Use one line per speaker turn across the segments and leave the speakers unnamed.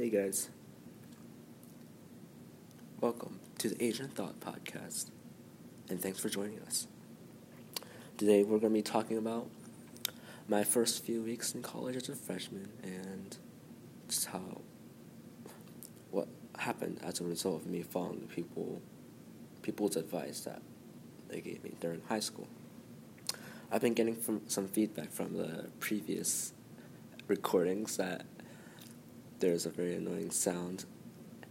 Hey guys. Welcome to the Asian Thought Podcast, and thanks for joining us. Today we're going to be talking about my first few weeks in college as a freshman and just how what happened as a result of me following the people people's advice that they gave me during high school. I've been getting from some feedback from the previous recordings that there's a very annoying sound,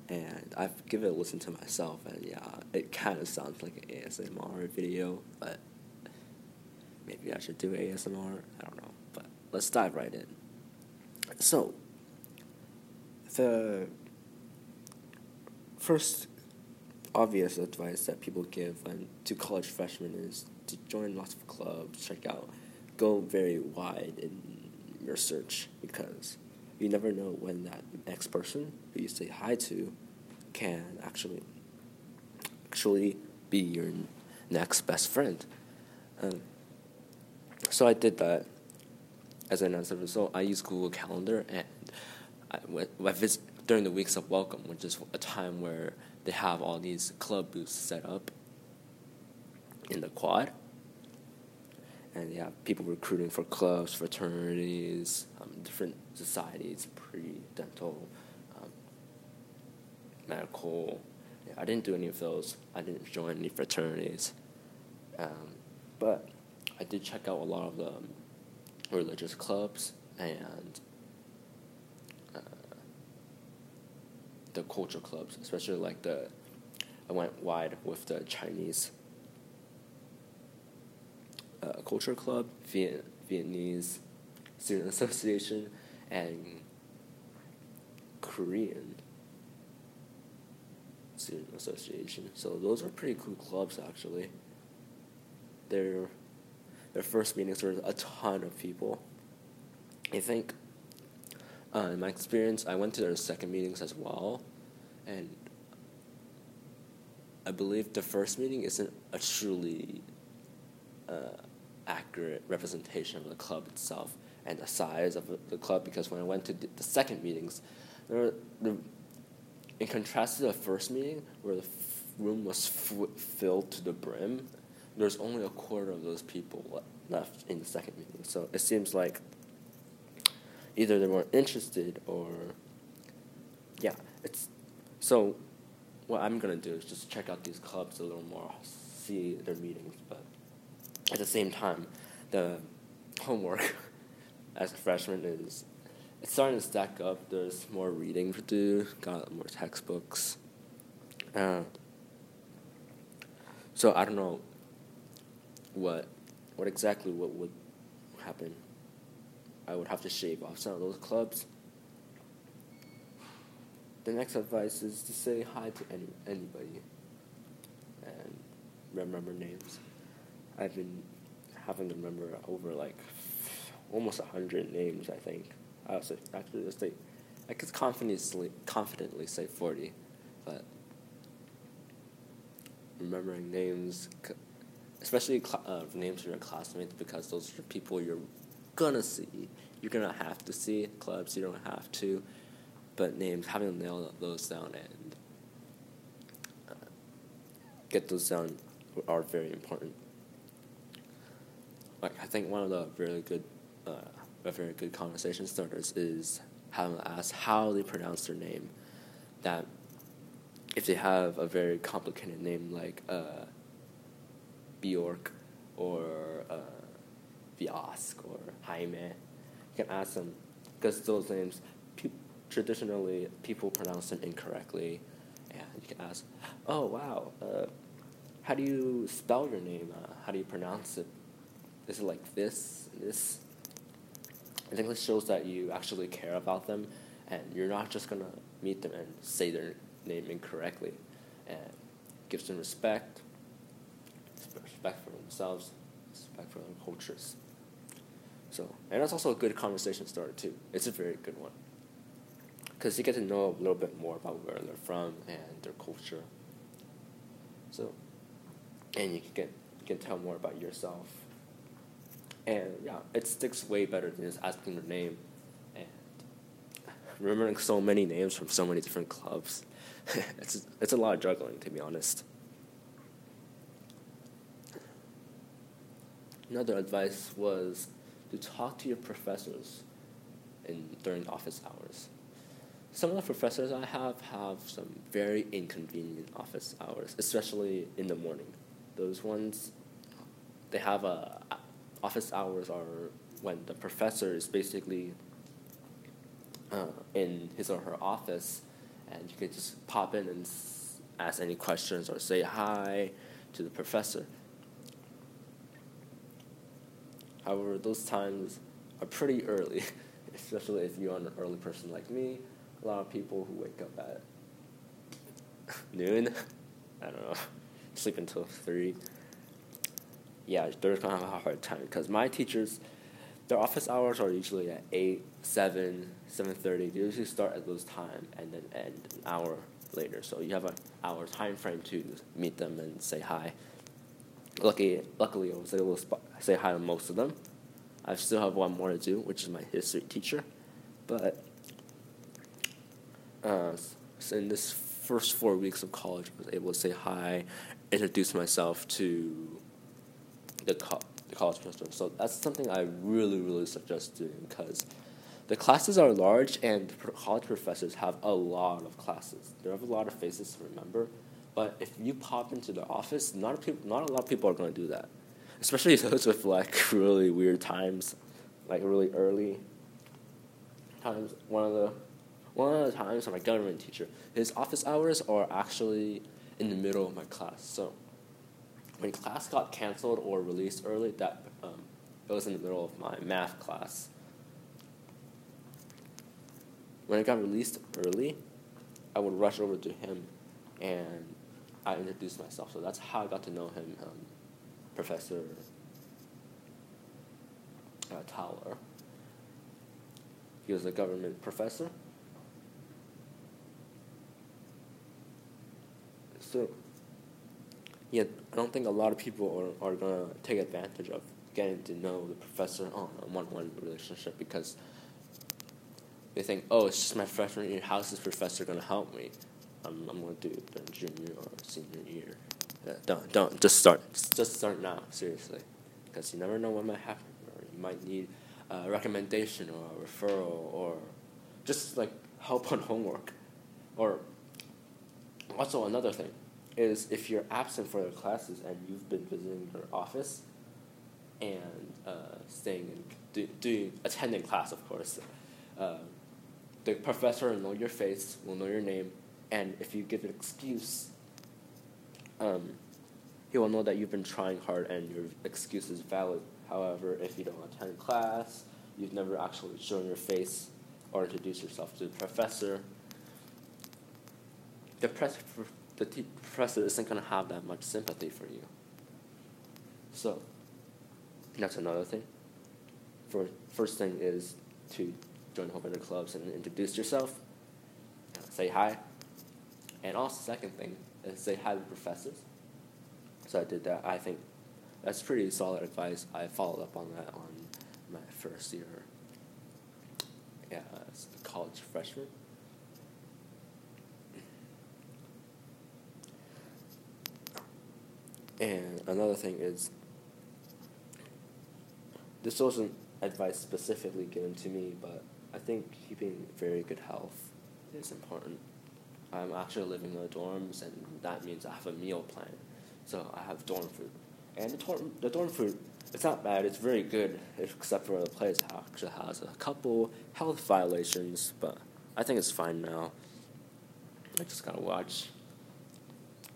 and I've given it a listen to myself, and yeah, it kind of sounds like an ASMR video, but maybe I should do ASMR. I don't know, but let's dive right in. So, the first obvious advice that people give when, to college freshmen is to join lots of clubs, check out, go very wide in your search because you never know when that next person who you say hi to can actually actually be your next best friend. Um, so I did that. As an as a result, I use Google Calendar and I went I visit during the weeks of welcome, which is a time where they have all these club booths set up in the quad and have people recruiting for clubs, fraternities, um, different societies, pre, dental, um, medical. Yeah, I didn't do any of those. I didn't join any fraternities, um, but I did check out a lot of the um, religious clubs and uh, the culture clubs, especially like the. I went wide with the Chinese uh, Culture Club, Viet- Vietnamese Student Association, and Korean Student Association. So those are pretty cool clubs actually. Their their first meetings were a ton of people. I think uh, in my experience, I went to their second meetings as well, and I believe the first meeting isn't a truly uh, accurate representation of the club itself and the size of the club because when I went to the second meetings, there the, in contrast to the first meeting where the f- room was f- filled to the brim, there's only a quarter of those people left in the second meeting. So it seems like either they weren't interested or yeah, it's so what I'm gonna do is just check out these clubs a little more, see their meetings, but at the same time, the homework as a freshman is it's starting to stack up. There's more reading to do. Got more textbooks. Uh, so I don't know what what exactly what would happen. I would have to shave off some of those clubs. The next advice is to say hi to any anybody and remember names. I've been having to remember over like almost a hundred names. I think I also actually just say I could confidently confidently say forty, but remembering names, especially cl- uh, names of your classmates, because those are people you're gonna see. You're gonna have to see clubs. You don't have to, but names having to nail those down and uh, get those down are very important like I think one of the really good, uh, a very good conversation starters is having to ask how they pronounce their name. That if they have a very complicated name like uh, Bjork or uh, or Jaime, you can ask them because those names pe- traditionally people pronounce them incorrectly, and you can ask, "Oh wow, uh, how do you spell your name? Uh, how do you pronounce it? Is it like this, this? I think this shows that you actually care about them, and you're not just gonna meet them and say their name incorrectly, and gives them respect, respect for themselves, respect for their cultures. So, and that's also a good conversation starter too. It's a very good one, because you get to know a little bit more about where they're from and their culture. So, and you can get you can tell more about yourself and yeah, it sticks way better than just asking their name. And remembering so many names from so many different clubs. it's it's a lot of juggling, to be honest. Another advice was to talk to your professors in during office hours. Some of the professors I have have some very inconvenient office hours, especially in the morning. Those ones, they have a office hours are when the professor is basically uh, in his or her office, and you can just pop in and ask any questions or say hi to the professor. However, those times are pretty early, especially if you're an early person like me. A lot of people who wake up at noon, I don't know, sleep until 3. Yeah, they're gonna have a hard time because my teachers, their office hours are usually at 8, 7, 7.30. They usually start at those time and then end an hour later. So you have an hour time frame to meet them and say hi. Lucky, luckily, I was able to say hi to most of them. I still have one more to do, which is my history teacher. But uh, so in this first four weeks of college, I was able to say hi, introduce myself to the, co- the college professor. So that's something I really, really suggest doing because the classes are large and college professors have a lot of classes. They have a lot of faces to remember. But if you pop into the office, not a, not a lot of people are going to do that. Especially those with like really weird times, like really early times. One of the one of the times my government teacher, his office hours are actually in the middle of my class. So when class got canceled or released early, that um, it was in the middle of my math class. When it got released early, I would rush over to him, and I introduced myself. So that's how I got to know him, um, Professor uh, Towler. He was a government professor. So, yeah, I don't think a lot of people are, are going to take advantage of getting to know the professor on a one one relationship because they think, oh, it's just my freshman year. How's this professor going to help me? I'm, I'm going to do it during junior or senior year. Yeah, don't, don't, just start. Just start now, seriously. Because you never know what might happen. Or you might need a recommendation or a referral or just like help on homework. Or also another thing is if you're absent for the classes and you've been visiting your office and uh, staying and do, doing attending class, of course, uh, the professor will know your face, will know your name, and if you give an excuse, um, he will know that you've been trying hard and your excuse is valid. However, if you don't attend class, you've never actually shown your face or introduced yourself to the professor, the, press, the te- professor isn't going to have that much sympathy for you. So, that's another thing. For, first thing is to join Hope clubs and introduce yourself. Say hi, and also, second thing is say hi to professors. So I did that. I think that's pretty solid advice. I followed up on that on my first year yeah, as a college freshman. And another thing is, this wasn't advice specifically given to me, but I think keeping very good health is important. I'm actually living in the dorms, and that means I have a meal plan. So I have dorm food. And the dorm, the dorm food, it's not bad, it's very good, except for the place actually has a couple health violations, but I think it's fine now. I just gotta watch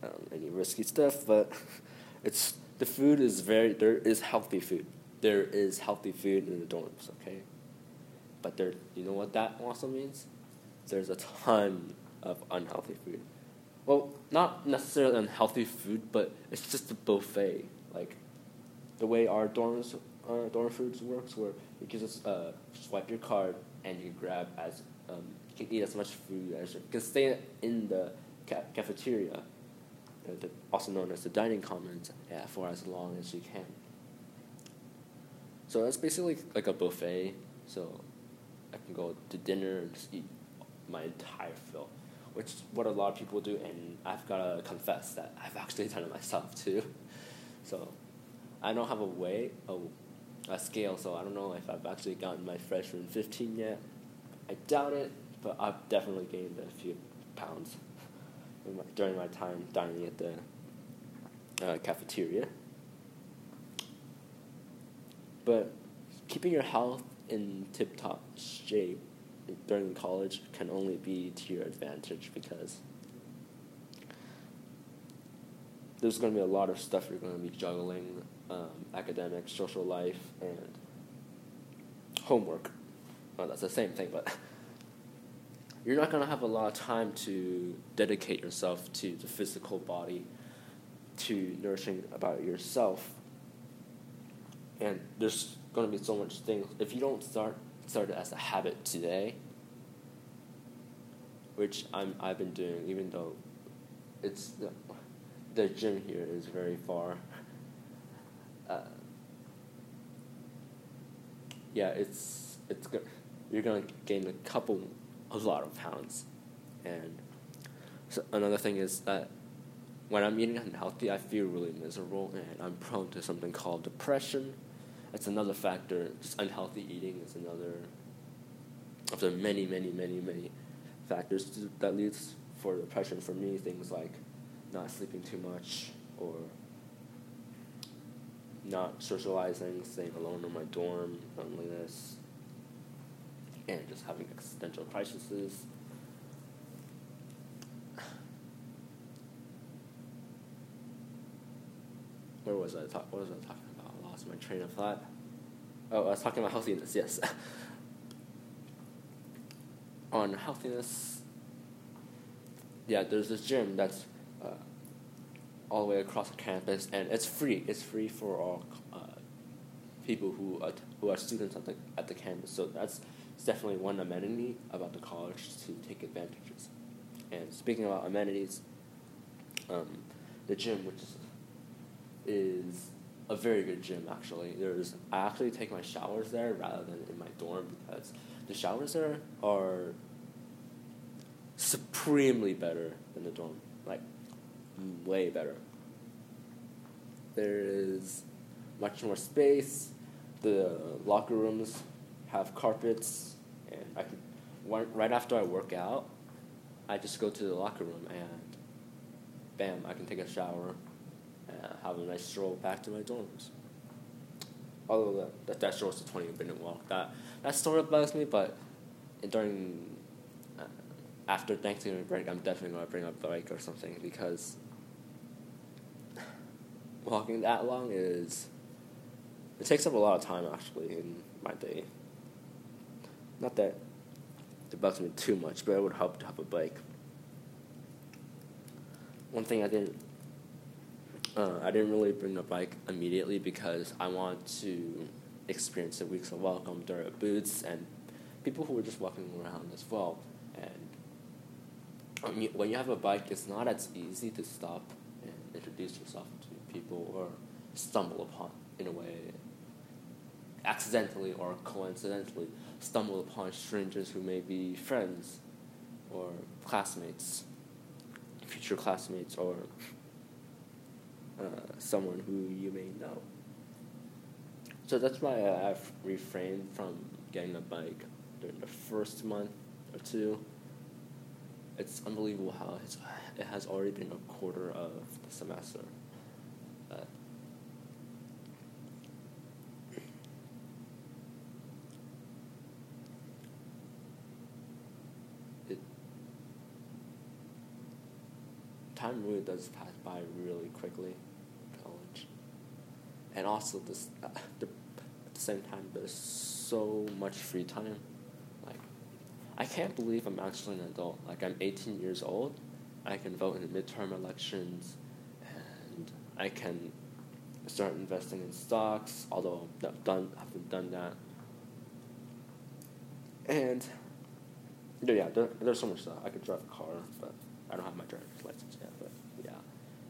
um, any risky stuff, but it's the food is very there is healthy food. There is healthy food in the dorms, okay? But there, you know what that also means? There's a ton of unhealthy food. Well, not necessarily unhealthy food, but it's just a buffet. Like the way our dorms, dorm foods works, where you can just uh, swipe your card and you grab as um, you can eat as much food as you can stay in the ca- cafeteria, the, also known as the dining commons, yeah, for as long as you can. So that's basically like a buffet. So I can go to dinner and just eat my entire fill, which is what a lot of people do, and I've gotta confess that I've actually done it myself too. So, I don't have a way, a, a scale, so I don't know if I've actually gotten my freshman 15 yet. I doubt it, but I've definitely gained a few pounds during my time dining at the uh, cafeteria. But keeping your health in tip top shape during college can only be to your advantage because there's going to be a lot of stuff you're going to be juggling um, academic, social life, and homework. Well, that's the same thing, but you're not going to have a lot of time to dedicate yourself to the physical body, to nourishing about yourself. And there's going to be so much things. If you don't start start it as a habit today, which I'm I've been doing, even though it's the, the gym here is very far. Uh, yeah, it's it's good. You're gonna gain a couple, a lot of pounds, and so another thing is that when I'm eating unhealthy, I feel really miserable, and I'm prone to something called depression that's another factor. Just unhealthy eating is another of the many, many, many, many factors that leads for depression. For me, things like not sleeping too much or not socializing, staying alone in my dorm, loneliness, and just having existential crises. Where was I? Talk, what was I talking? About lost my train of thought. Oh, I was talking about healthiness, yes. On healthiness, yeah, there's this gym that's uh, all the way across the campus, and it's free. It's free for all uh, people who are, who are students at the, at the campus. So that's definitely one amenity about the college to take advantages. And speaking about amenities, um, the gym, which is, is a very good gym actually. There's I actually take my showers there rather than in my dorm because the showers there are supremely better than the dorm. Like way better. There is much more space. The locker rooms have carpets and I can right after I work out, I just go to the locker room and bam, I can take a shower and have a nice stroll back to my dorms. Although that, that, that show's a 20 minute walk. That, that sort of bugs me, but during, uh, after Thanksgiving break, I'm definitely going to bring a bike or something because walking that long is, it takes up a lot of time actually in my day. Not that it bugs me too much, but it would help to have a bike. One thing I didn't uh, I didn't really bring a bike immediately because I want to experience the weeks of welcome during boots and people who were just walking around as well. And when you have a bike, it's not as easy to stop and introduce yourself to people or stumble upon, in a way, accidentally or coincidentally, stumble upon strangers who may be friends or classmates, future classmates, or uh, someone who you may know. So that's why I've refrained from getting a bike during the first month or two. It's unbelievable how it's, it has already been a quarter of the semester. Uh, it, time really does pass by really quickly college. and also this uh, the, at the same time there's so much free time. Like i can't believe i'm actually an adult. Like i'm 18 years old. I can vote in midterm elections and i can start investing in stocks although i've done I haven't done that. And yeah there, there's so much stuff. I could drive a car but i don't have my driver's license yet but yeah,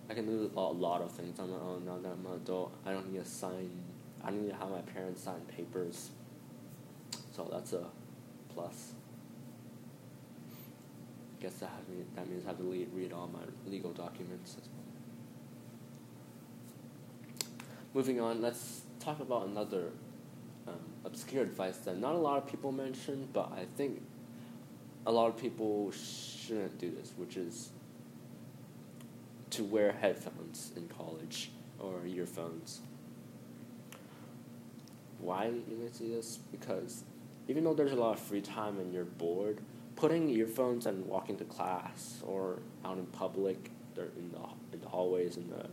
I can do a lot of things on my own now that I'm an adult. I don't need to sign. I don't need to have my parents sign papers. So that's a plus. I guess that, mean, that means I have to read, read all my legal documents as well. Moving on, let's talk about another um, obscure advice that not a lot of people mention, but I think a lot of people shouldn't do this, which is to wear headphones in college or earphones. Why you may see this? Because even though there's a lot of free time and you're bored, putting earphones and walking to class or out in public, in the in the hallways and the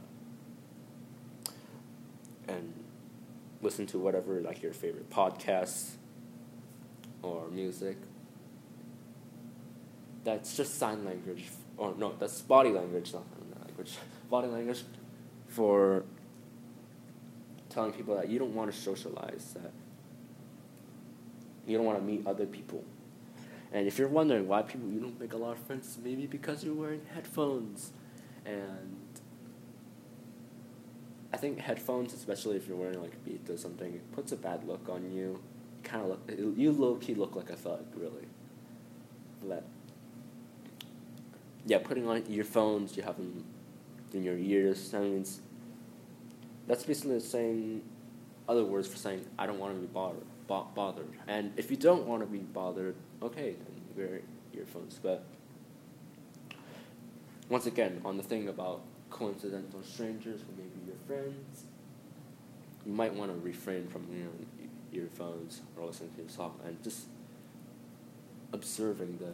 and listen to whatever like your favorite podcasts or music. That's just sign language, or no, that's body language, not language. Body language for telling people that you don't want to socialize, that you don't want to meet other people. And if you're wondering why people you don't make a lot of friends, maybe because you're wearing headphones. And I think headphones, especially if you're wearing like Beats or something, it puts a bad look on you. Kind of look, you low key look like a thug, really. But yeah, putting on earphones, you have them in your ears. Means that's basically same other words for saying I don't want to be bothered. Bo- bothered. And if you don't want to be bothered, okay, then wear earphones. But once again, on the thing about coincidental strangers who may be your friends, you might want to refrain from know earphones or listening to your song and just observing the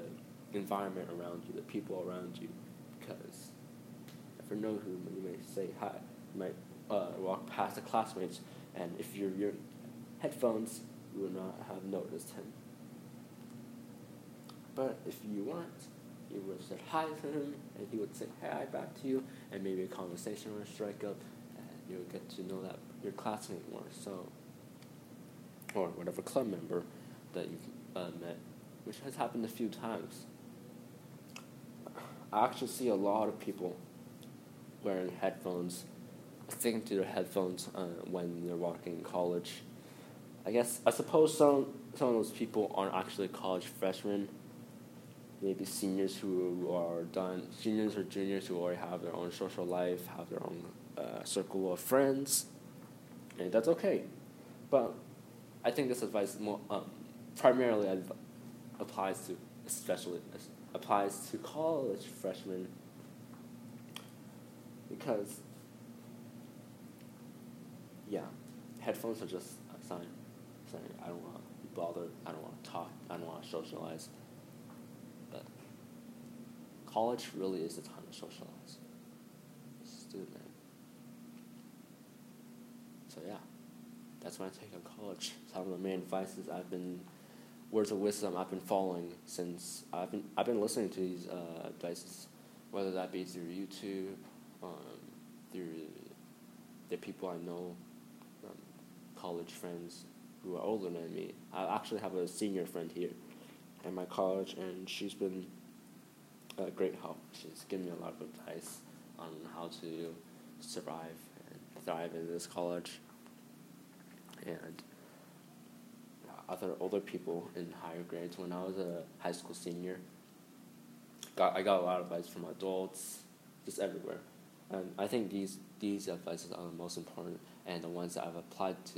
environment around you, the people around you, because for no whom you may say hi, you might uh, walk past the classmates, and if you're your headphones, you would not have noticed him. But if you weren't, you would have said hi to him, and he would say hi back to you, and maybe a conversation would strike up, and you would get to know that your classmate more. So, or whatever club member that you uh, met, which has happened a few times. I actually see a lot of people wearing headphones, sticking to their headphones uh, when they're walking in college. I guess I suppose some some of those people aren't actually college freshmen. Maybe seniors who are done, seniors or juniors who already have their own social life, have their own uh, circle of friends, and that's okay. But I think this advice more um, primarily applies to especially applies to college freshmen because yeah, headphones are just a sign saying I don't want to be bothered, I don't want to talk, I don't want to socialize. But college really is the time to socialize. Man. So yeah, that's my take on college. Some of the main advices I've been words of wisdom I've been following since I've been I've been listening to these uh, advices, whether that be through YouTube um, through the people I know, um, college friends who are older than me. I actually have a senior friend here at my college, and she's been a great help. She's given me a lot of advice on how to survive and thrive in this college. And other older people in higher grades when I was a high school senior. Got I got a lot of advice from adults, just everywhere. And I think these these advices are the most important and the ones that I've applied to